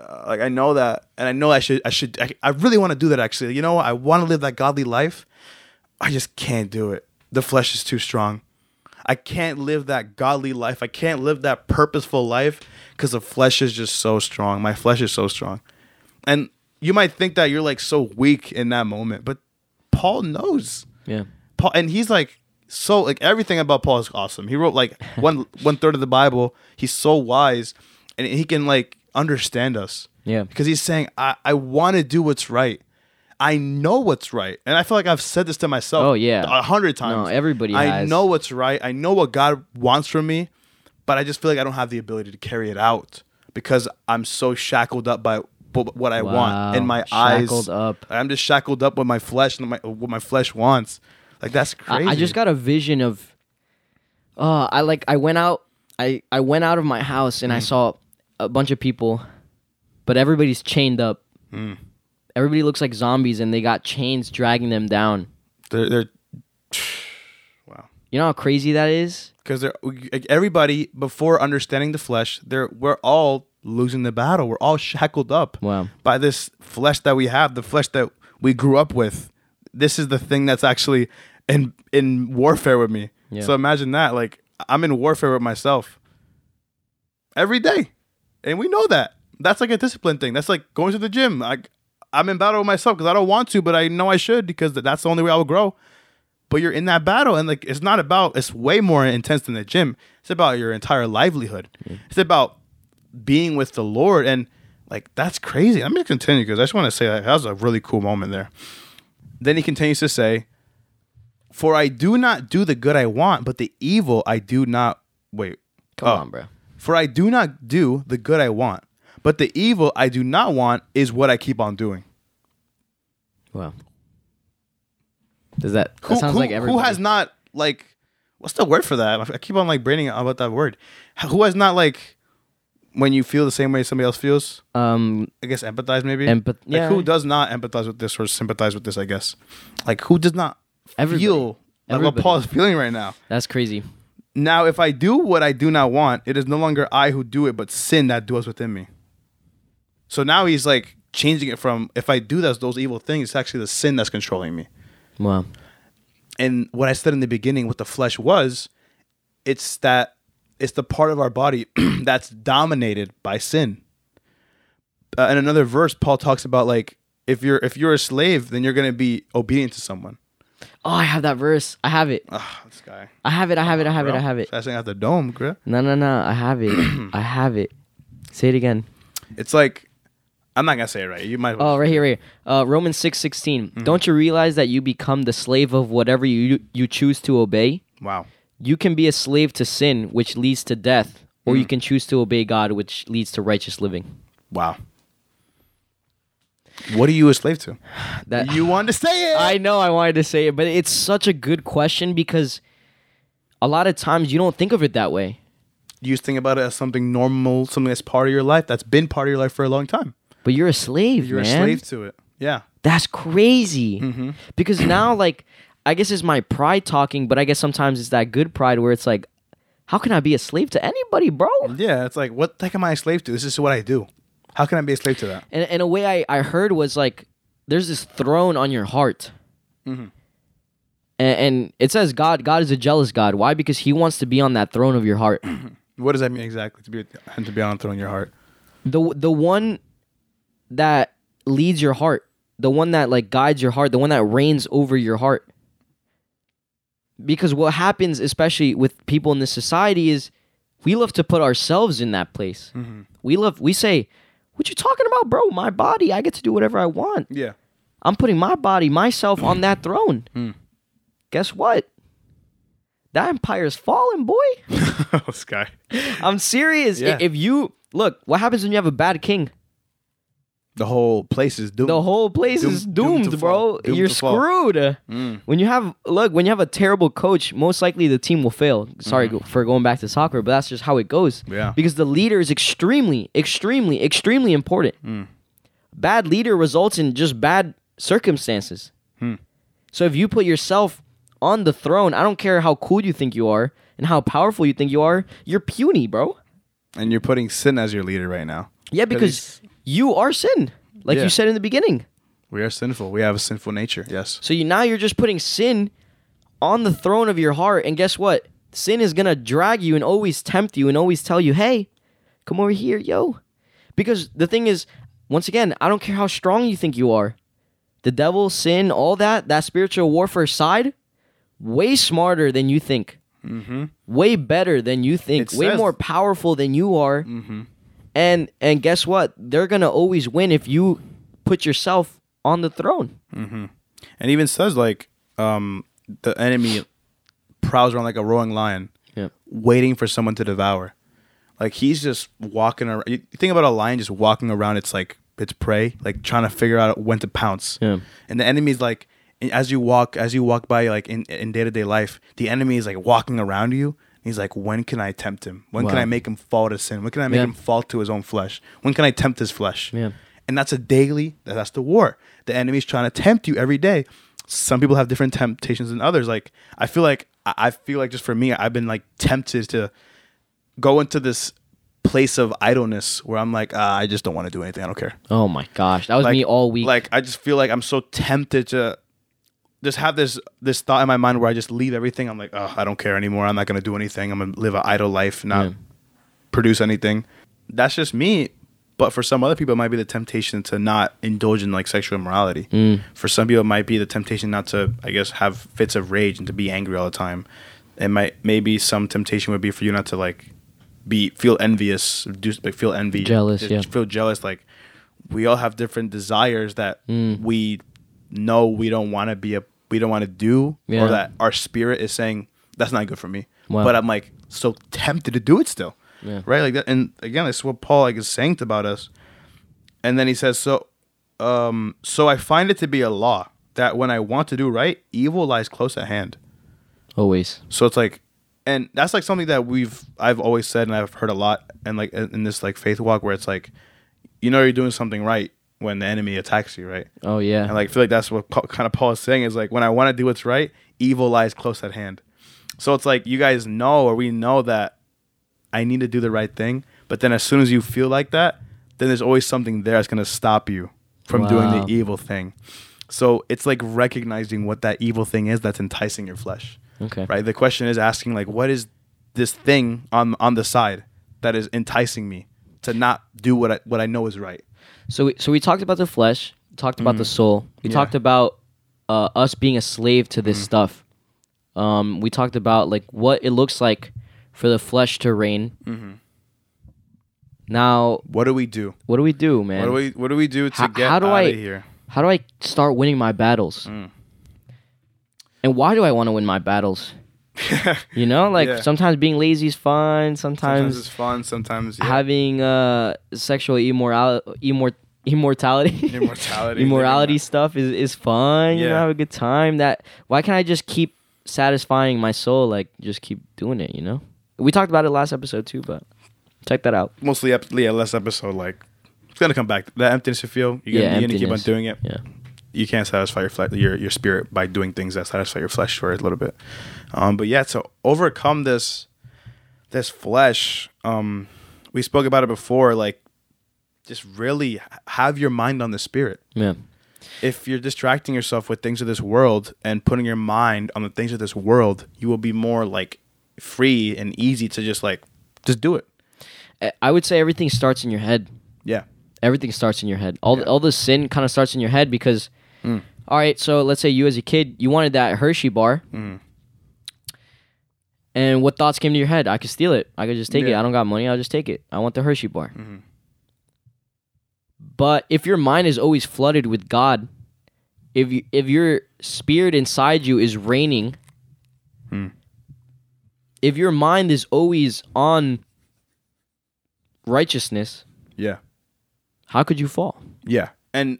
uh, like I know that and I know I should I should I, I really want to do that actually. You know. I want to live that godly life. I just can't do it. The flesh is too strong. I can't live that godly life. I can't live that purposeful life because the flesh is just so strong. My flesh is so strong. And you might think that you're like so weak in that moment, but Paul knows.
Yeah.
Paul and he's like so like everything about Paul is awesome. He wrote like one one third of the Bible. He's so wise and he can like understand us.
Yeah.
Because he's saying, I, I want to do what's right. I know what's right. And I feel like I've said this to myself
Oh, yeah.
a hundred times.
No, everybody
I
has.
know what's right. I know what God wants from me, but I just feel like I don't have the ability to carry it out because I'm so shackled up by what I want
Wow.
in my eyes.
Shackled up.
I'm just shackled up with my flesh and my, what my flesh wants. Like that's crazy.
I just got a vision of uh I like I went out I I went out of my house and I
Mm.
saw a bunch of people but everybody's chained up.
Mm.
Everybody looks like zombies and they got chains dragging them down.
they're, they're wow.
You know how crazy that is?
because everybody before understanding the flesh they're we're all losing the battle we're all shackled up
Wow.
by this flesh that we have the flesh that we grew up with this is the thing that's actually in in warfare with me.
Yeah.
so imagine that like i'm in warfare with myself every day. And we know that. That's like a discipline thing. That's like going to the gym. Like i'm in battle with myself because i don't want to but i know i should because that's the only way i will grow. But you're in that battle and like it's not about it's way more intense than the gym. It's about your entire livelihood. It's about being with the lord and like that's crazy. I'm gonna continue because i just want to say that, that was a really cool moment there. Then he continues to say for i do not do the good i want but the evil i do not wait
Come
Oh.
on, bro.
for i do not do the good i want but the evil i do not want is what i keep on doing
Wow. Does that that
who,
sounds
who-
like everybody?
who has not like what's the word for that? I keep on like braining about that word. Who has not like when you feel the same way somebody else feels?
um
I guess empathize maybe.
Empath-
Like
yeah.
who does not empathize with this or sympathize with this? I guess. Like who does not
Everybody.
feel like what Paul is feeling right now?
that's crazy.
Now, if I do what I do not want, it is no longer I who do it, but sin that dwells within me. So now he's like changing it from if I do those those evil things, it's actually the sin that's controlling me.
Wow.
and what I said in the beginning, what the flesh was, it's that it's the part of our body that's dominated by sin. Uh, in another verse, Paul talks about like if you're if you're a slave, then you're gonna be obedient to someone.
Oh, I have that verse. I have it.
Ah, this guy.
I have it. I have it. I have it. I have it.
Passing out the dome, bro.
No, no, no. I have it. I have it. Say it again.
It's like I'm not gonna say it right. You might.
Oh, right here, right here. Uh, Romans six sixteen. Don't you realize that you become the slave of whatever you you choose to obey?
Wow.
You can be a slave to sin, which leads to death, or
Mm.
you can choose to obey God, which leads to righteous living.
Wow. What are you a slave to?
That
You want to say it?
I know I wanted to say it, but it's such a good question because a lot of times you don't think of it that way.
you just think about it as something normal, something that's part of your life, that's been part of your life for a long time.
But you're a slave,
You're
man.
a slave to it. Yeah.
That's crazy.
Mm-hmm.
Because now, like, I guess it's my pride talking, but I guess sometimes it's that good pride where it's like, how can I be a slave to anybody, bro?
Yeah. It's like, what the heck am I a slave to? This is what I do. How can I be a slave to that?
And, and a way I, I heard was like, there's this throne on your heart.
Mhm.
And, and it says God, God is a jealous God. Why? Because He wants to be on that throne of your heart.
What does that mean exactly? To be and to be on the throne in your heart.
the the one that leads your heart, the one that like guides your heart, the one that reigns over your heart. Because what happens, especially with people in this society, is we love to put ourselves in that place. We love we say, "What you talking about, bro? My body. I get to do whatever I want.
Yeah.
I'm putting my body, myself on that throne." Hmm. Guess what? That empire's falling, boy.
oh, Sky.
I'm serious.
Yeah.
If you look, what happens when you have a bad king?
The whole place is doomed.
The whole place
Doomed-
is
doomed
doomed, bro.
Doomed
You're screwed.
Mm.
When you have look, when you have a terrible coach, most likely the team will fail. Sorry go- for going back to soccer, but that's just how it goes.
Yeah.
Because the leader is extremely, extremely, extremely important.
Mm.
Bad leader results in just bad circumstances.
Hmm.
So if you put yourself on the throne, I don't care how cool you think you are and how powerful you think you are, you're puny, bro.
And you're putting sin as your leader right now.
Yeah, because you are sin, like
Yeah.
you said in the beginning.
We are sinful. We have a sinful nature. Yes.
So you now you're just putting sin on the throne of your heart, and guess what? Sin is gonna drag you and always tempt you and always tell you, "Hey, come over here, yo." Because the thing is, once again, I don't care how strong you think you are. The devil, sin, all that, that spiritual warfare side, way smarter than you think.
Mm-hmm.
Way better than you think.
It
way
says-
more powerful than you are.
Mm-hmm.
And and guess what? They're gonna always win if you put yourself on the throne.
Mm-hmm. And even says like um, the enemy prowls around like a roaring lion,
Yeah.
waiting for someone to devour. Like he's just walking around. You think about a lion just walking around its like its prey, like trying to figure out when to pounce.
Yeah.
And the enemy's like, as you walk, as you walk by, like in in day to day life, the enemy is like walking around you. He's like, when can I tempt him? When can I make him fall to sin? When can I make
Yeah.
him fall to his own flesh? When can I tempt his flesh?
Yeah.
And that's a daily. That's the war. The enemy's trying to tempt you every day. Some people have different temptations than others. Like I feel like I feel like just for me, I've been like tempted to go into this place of idleness where I'm like, ah, I just don't want to do anything. I don't care.
Oh my gosh, that was
Like,
me all week.
Like I just feel like I'm so tempted to just have this this thought in my mind where I just leave everything. I'm like, oh, I don't care anymore. I'm not gonna do anything. I'm gonna live an idle life, not
Yeah.
produce anything. That's just me. But for some other people, it might be the temptation to not indulge in like sexual immorality.
Mm.
For some people, it might be the temptation not to, I guess, have fits of rage and to be angry all the time. It might maybe some temptation would be for you not to like be feel envious, do like feel envy,
Jealous,
just
yeah.
feel jealous. Like we all have different desires that
Mm.
we know we don't want to be a we don't want to do,
Yeah.
or that our spirit is saying that's not good for me.
Wow.
But I'm like so tempted to do it still
Yeah.
right? Like that, and again, this is what Paul like is saying about us. And then he says, "So, um, so I find it to be a law that when I want to do right, evil lies close at hand."
Always.
So it's like, and that's like something that we've I've always said, and I've heard a lot, and like in in this like faith walk where it's like, you know, you're doing something right when the enemy attacks you, right?
Oh yeah.
And like I feel like that's what Paul, kind of Paul is saying is like when I want to do what's right, evil lies close at hand. So it's like you guys know or we know that I need to do the right thing, but then as soon as you feel like that, then there's always something there that's gonna stop you from doing the evil thing. So it's like recognizing what that evil thing is that's enticing your flesh.
okay.
Right? The question is asking like what is this thing on on the side that is enticing me to not do what I what I know is right.
So we, so we talked about the flesh, talked about the soul. We
Mm. Yeah. Mm.
talked about uh, us being a slave to this stuff. Um, we talked about like what it looks like for the flesh to reign.
Mm-hmm.
Now,
What do we do?
what do we do, man?
What do we what do we do to
How-
get
how do
out
I-
of here?
How do I start winning my battles?
Mm.
And why do I want to win my battles? You know, like
Yeah.
sometimes being lazy is fun.
sometimes
Sometimes,
it's fun. Sometimes yeah.
having uh sexual immoral immor- immortality
immortality.
immorality stuff is is fun. You know, have a good time. That why can't I just keep satisfying my soul? Like just keep doing it. You know, we talked about it last episode too, but check that out.
Mostly, yeah, last episode. Like it's gonna come back. That emptiness you feel. You're gonna,
Yeah,
you're gonna keep on doing it.
Yeah.
You can't satisfy your flesh, your your spirit by doing things that satisfy your flesh for a little bit. Um, but yeah, to overcome this this flesh, um, we spoke about it before. Like, just really have your mind on the spirit.
Yeah.
If you're distracting yourself with things of this world and putting your mind on the things of this world, you will be more like free and easy to just like just do it.
I- would say everything starts in your head.
Yeah.
Everything starts in your head. All
Yeah.
all the sin kind of starts in your head because.
Mm.
all right, so let's say you as a kid you wanted that Hershey bar.
Mm.
And what thoughts came to your head? I could steal it. I could just take it. I don't got money. I'll just take it. I want the Hershey bar.
Mhm.
But if your mind is always flooded with God, if you, if your spirit inside you is reigning,
Hmm.
if your mind is always on righteousness,
Yeah.
how could you fall?
Yeah. And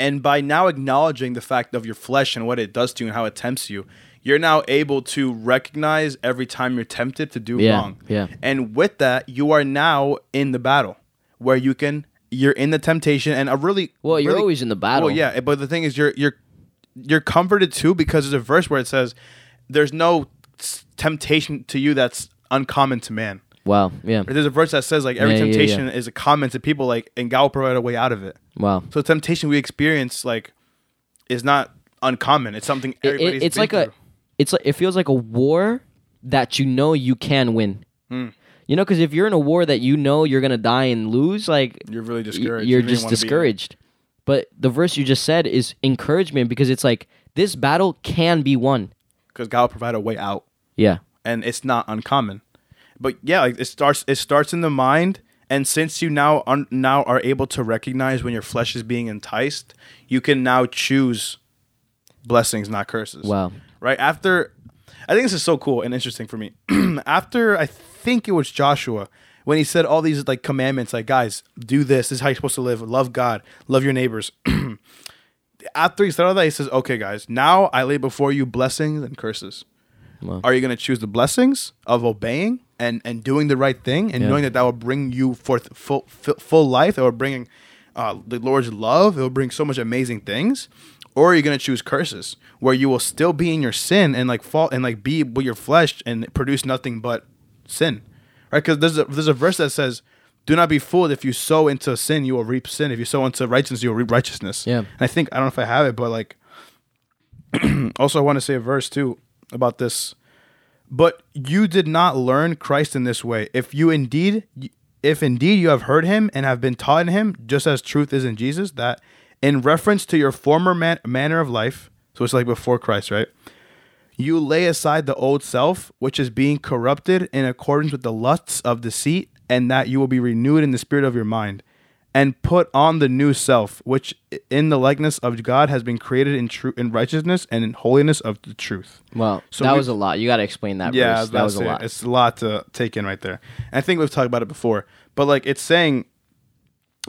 and by now acknowledging the fact of your flesh and what it does to you and how it tempts you, you're now able to recognize every time you're tempted to do
Yeah,
wrong.
yeah.
And with that, you are now in the battle where you can you're in the temptation and a really
Well, you're
really-
always in the battle.
Well, yeah, but the thing is you're you're you're comforted too because there's a verse where it says there's no temptation to you that's uncommon to man.
Wow. Yeah.
There's a verse that says like every
Yeah, yeah, yeah.
temptation is a comment to people like and God will provide a way out of it.
Wow.
So temptation we experience like is not uncommon. It's something
It- it- it's like a it's like it feels like a war that you know you can win.
Hmm.
You know, because if you're in a war that you know you're gonna die and lose, like
you're really discouraged.
you're
You don't
just
wanna be in it.
discouraged. But the verse you just said is encouragement because it's like this battle can be won.
because God will provide a way out,
Yeah.
and it's not uncommon. But yeah, like it starts. It starts in the mind, and since you now un, now are able to recognize when your flesh is being enticed, you can now choose blessings, not curses.
Wow.
Right after, I think this is so cool and interesting for me. after I think it was Joshua when he said all these like commandments, like guys, do this. This is how you're supposed to live. Love God. Love your neighbors. after he said all that, he says, "Okay, guys, now I lay before you blessings and curses.
Wow.
Are you going to choose the blessings of obeying and and doing the right thing and
Yeah.
knowing that that will bring you forth full full, full life? It will bring uh, the Lord's love. It will bring so much amazing things." Or you're you going to choose curses where you will still be in your sin and like fall and like be with your flesh and produce nothing but sin, right? Because there's a, there's a verse that says, "Do not be fooled. If you sow into sin, you will reap sin. If you sow into righteousness, you will reap righteousness."
Yeah.
And I think I don't know if I have it, but like, also I want to say a verse too about this. But you did not learn Christ in this way. If you indeed, if indeed you have heard him and have been taught in him, just as truth is in Jesus, that in reference to your former man- manner of life, so it's like before Christ, right? You lay aside the old self, which is being corrupted in accordance with the lusts of deceit, and that you will be renewed in the spirit of your mind, and put on the new self, which in the likeness of God has been created in true in righteousness and in holiness of the truth.
Well,
So
that
we-
was a lot. You got to explain that.
Yeah,
that was a
it.
lot.
It's a lot to take in right there. And I think we've talked about it before, but like it's saying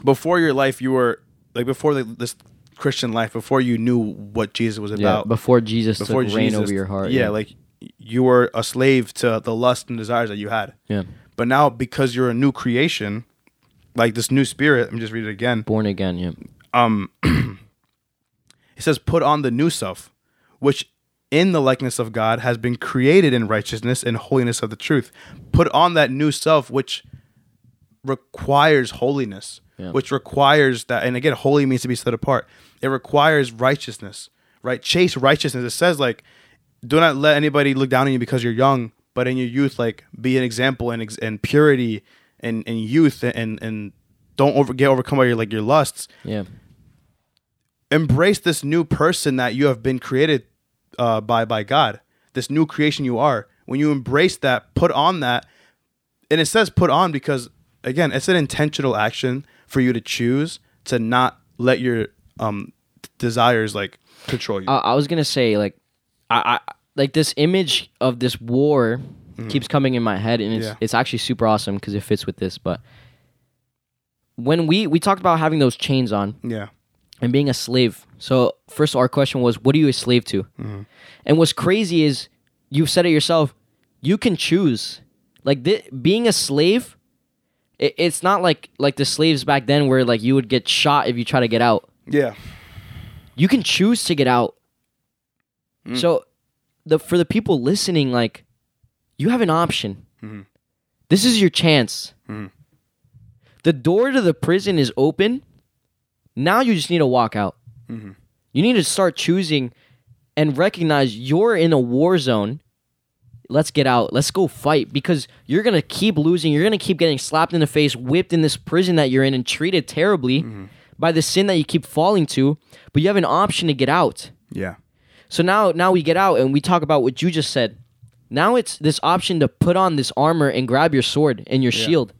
before your life, you were like before the, this Christian life, before you knew what Jesus was
yeah.
about.
Before Jesus
before
took reign over your heart.
Yeah, like you were a slave to the lust and desires that you had.
yeah.
But now, because you're a new creation, like this new spirit, let me just read it again.
Born again. Yeah.
Um, it says, "Put on the new self, which in the likeness of God has been created in righteousness and holiness of the truth. Put on that new self, which requires holiness,
Yeah.
which requires that. And again, holy means to be set apart. It requires righteousness, right? Chase righteousness. It says like, do not let anybody look down on you because you're young, but in your youth, like be an example and ex- and purity and and youth and and don't over get overcome by your like your lusts
Yeah.
embrace this new person that you have been created uh, by by God. This new creation you are. When you embrace that, put on that, and it says put on because again, it's an intentional action for you to choose to not let your um desires like control you.
I, I was gonna say like, I, I like this image of this war Mm. keeps coming in my head, and it's
Yeah.
it's actually super awesome because it fits with this. But when we we talked about having those chains on
Yeah.
and being a slave. So first, our question was, what are you a slave to? Mm-hmm. And what's crazy is you've said it yourself. You can choose. Like thi- being a slave, it, it's not like like the slaves back then where like you would get shot if you try to get out.
Yeah.
You can choose to get out. Mm. So the for the people listening, like you have an option.
Mhm.
This is your chance.
Mhm.
The door to the prison is open. Now you just need to walk out.
Mhm.
You need to start choosing and recognize you're in a war zone. Let's get out. Let's go fight because you're going to keep losing. You're going to keep getting slapped in the face, whipped in this prison that you're in, and treated terribly by the sin that you keep falling to. But you have an option to get out.
Yeah.
So now now we get out and we talk about what you just said. Now it's this option to put on this armor and grab your sword and your
Yeah.
shield.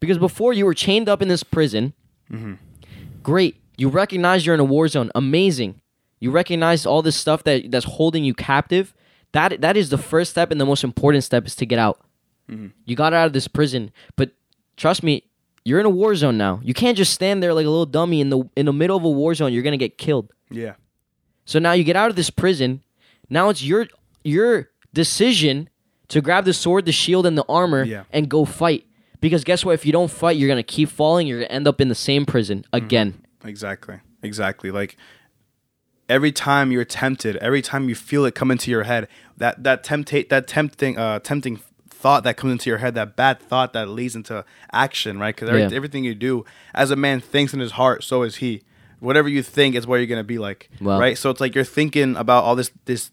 Because before you were chained up in this prison. Mm-hmm. Great. You recognize you're in a war zone. Amazing. You recognize all this stuff that that's holding you captive. That that is the first step and the most important step is to get out. Mm-hmm. You got out of this prison, but trust me, you're in a war zone now. You can't just stand there like a little dummy in the in the middle of a war zone. You're gonna get killed.
Yeah.
So now you get out of this prison. Now it's your your decision to grab the sword, the shield, and the armor
Yeah.
and go fight. Because guess what? If you don't fight, you're gonna keep falling. You're gonna end up in the same prison again.
Exactly. Exactly. Like every time you're tempted, every time you feel it come into your head, that that temptate that tempting uh tempting thought that comes into your head, that bad thought that leads into action, right? Because
Yeah.
everything you do, as a man thinks in his heart, so is he. Whatever you think is what you're gonna be like,
Wow.
right? So it's like you're thinking about all this this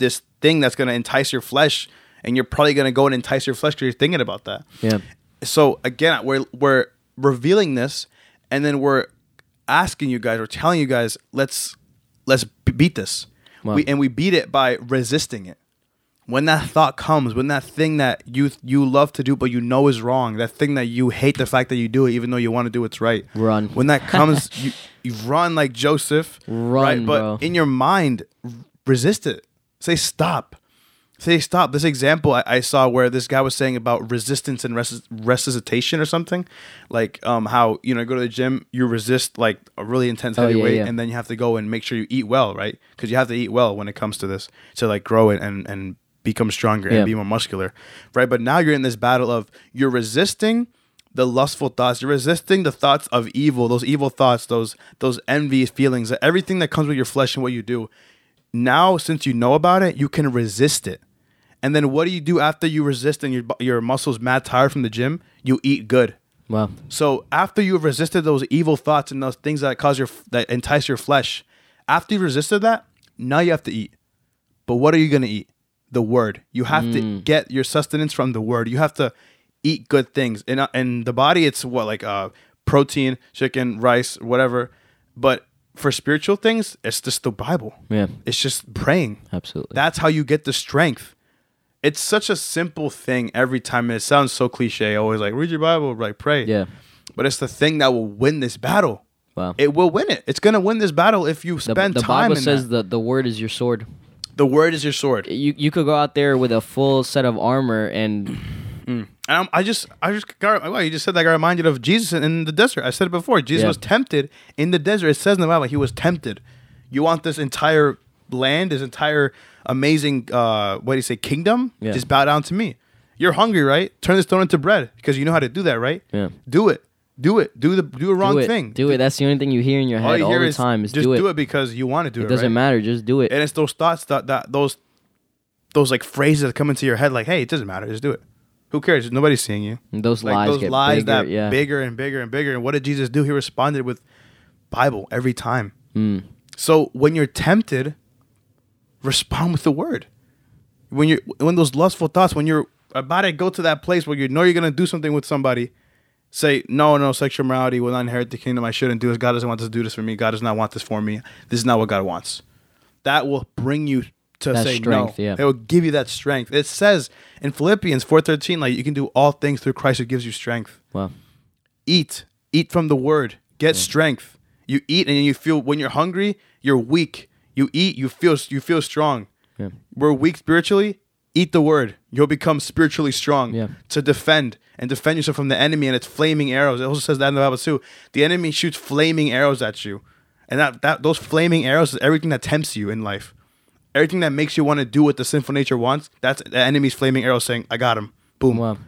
this thing that's gonna entice your flesh, and you're probably gonna go and entice your flesh because you're thinking about that
Yeah.
so again we're we're revealing this and then we're asking you guys we're telling you guys let's let's beat this
Wow.
we, and we beat it by resisting it when that thought comes when that thing that you you love to do but you know is wrong that thing that you hate the fact that you do it even though you want to do what's right
Run.
when that comes you, you run like joseph
Run,
right but
bro.
in your mind resist it say stop say stop. This example I, I saw where this guy was saying about resistance and resus- resuscitation or something, like um how you know go to the gym you resist like a really intense
Oh,
heavy
yeah,
weight
yeah.
and then you have to go and make sure you eat well, right? Because you have to eat well when it comes to this to like grow it and and become stronger
Yeah.
and be more muscular, right? But now you're in this battle of you're resisting the lustful thoughts. You're resisting the thoughts of evil, those evil thoughts, those those envious feelings, everything that comes with your flesh and what you do now since you know about it you can resist it. And then what do you do after you resist and your, your muscles mad tired from the gym? You eat good.
Wow.
so after you've resisted those evil thoughts and those things that cause your that entice your flesh after you resisted that now you have to eat. But what are you going to eat? The word. You have to get your sustenance from the word. You have to eat good things. In in the body it's what like uh protein chicken rice whatever. But for spiritual things it's just the bible
Yeah.
it's just praying.
Absolutely.
That's how you get the strength. It's such a simple thing every time. And it sounds so cliche. Always like read your Bible, like pray.
yeah.
But it's the thing that will win this battle.
Wow.
It will win it. It's gonna win this battle if you
the
spend
the
time
Bible
in
says
that.
that the word is your sword.
The word is your sword.
You you could go out there with a full set of armor and
And I'm, I just, I just got. Well, you just said that. I got reminded of Jesus in the desert. I said it before. Jesus
Yeah.
was tempted in the desert. It says in the Bible he was tempted. You want this entire land, this entire amazing, uh, what do you say, kingdom?
Yeah.
Just bow down to me. You're hungry, right? Turn this stone into bread because you know how to do that, right?
Yeah.
Do it. Do it. Do the do a wrong
do it.
thing.
Do it. That's the only thing you hear in your
All
head
you
all, the
is
time is
just
do it.
because you want to do it.
It doesn't
right?
matter. Just do it.
And it's those thoughts that, that those those like phrases that come into your head, like, "Hey, it doesn't matter. Just do it. Who cares? Nobody's seeing you."
And those
like
lies
those
get
lies
bigger.
that
yeah.
bigger and bigger and bigger. And what did Jesus do? He responded with Bible every time.
Mm.
So when you're tempted, respond with the word. When you're when those lustful thoughts, when you're about to go to that place where you know you're gonna do something with somebody, say no, no, sexual morality will not inherit the kingdom. I shouldn't do this. God doesn't want us to do this for me. God does not want this for me. This is not what God wants. That will bring you to
That
say
strength,
no.
yeah.
It will give you that strength. It says in Philippians four thirteen, like you can do all things through Christ who gives you strength
Wow.
eat eat from the word get strength you eat and you feel when you're hungry you're weak you eat you feel you feel strong
Yeah.
We're weak spiritually. Eat the word. You'll become spiritually strong
Yeah.
to defend and defend yourself from the enemy and its flaming arrows. It also says that in the Bible too. The enemy shoots flaming arrows at you, and that, that those flaming arrows is everything that tempts you in life. Everything that makes you want to do what the sinful nature wants. That's the enemy's flaming arrow saying, "I got him." Boom.
Wow.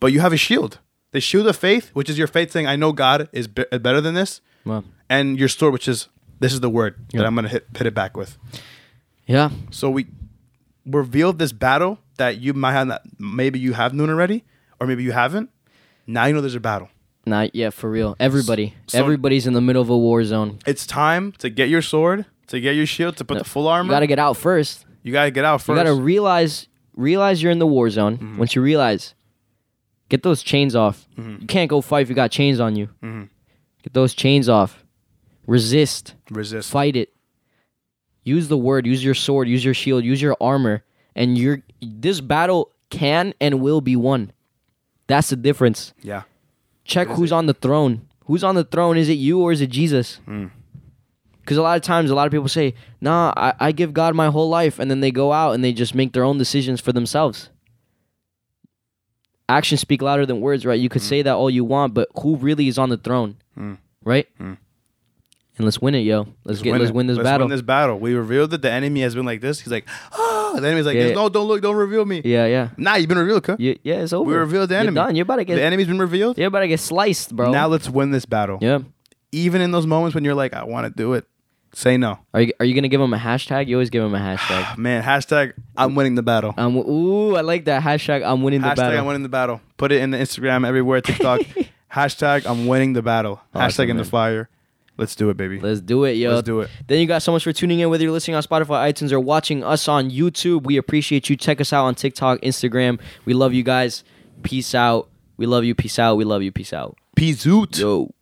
But you have a shield. The shield of faith, which is your faith saying, "I know God is be- better than this,"
Wow.
and your sword, which is this is the word
Yeah.
that I'm gonna hit hit it back with.
Yeah.
So we revealed this battle that you might have not, maybe you have known already, or maybe you haven't. Now you know there's a battle.
Not yet for real. Everybody.
So-
Everybody's in the middle of a war zone.
It's time to get your sword, to get your shield, to put the full armor.
You gotta get out first.
You gotta get out first.
You gotta realize realize you're in the war zone.
Mm-hmm.
Once you realize, get those chains off.
Mm-hmm.
You can't go fight if you got chains on you. Get those chains off. Resist.
Resist.
Fight it. Use the word. Use your sword. Use your shield. Use your armor. And you're this battle can and will be won. That's the difference.
Yeah.
Check who's on the throne. Who's on the throne? Is it you or is it Jesus?
Mm.
Because a lot of times, a lot of people say, "Nah, I, I give God my whole life," and then they go out and they just make their own decisions for themselves. Actions speak louder than words, right? You could say that all you want, but who really is on the throne,
Mm.
right?
Mm.
And let's win it, yo. Let's, get let's
it.
win this
Let's
battle.
Win this battle. We revealed that the enemy has been like this. He's like, oh, the enemy's like,
Yeah.
this. no, don't look, don't reveal me.
yeah, yeah,
Nah, you've been revealed, cuh.
yeah, yeah. It's over.
We revealed the
You're
enemy.
done. You're about to get.
The enemy's been revealed.
you're about to get sliced, bro.
Now let's win this battle.
yeah.
Even in those moments when you're like, I want to do it, say no.
Are you are you gonna give him a hashtag? You always give him a hashtag.
Man, hashtag I'm winning the battle.
um, ooh, I like that hashtag. I'm winning the
Hashtag
battle.
I'm winning the battle. Put it in the Instagram everywhere, TikTok. Hashtag I'm winning the battle.
Awesome,
Hashtag in the
man.
fire. Let's do it, baby.
Let's do it, yo.
Let's do it.
Thank you guys so much for tuning in. Whether you're listening on Spotify, iTunes, or watching us on YouTube, we appreciate you. Check us out on TikTok, Instagram. We love you guys. Peace out. We love you. Peace out. We love you. Peace out.
Peace out.
Yo.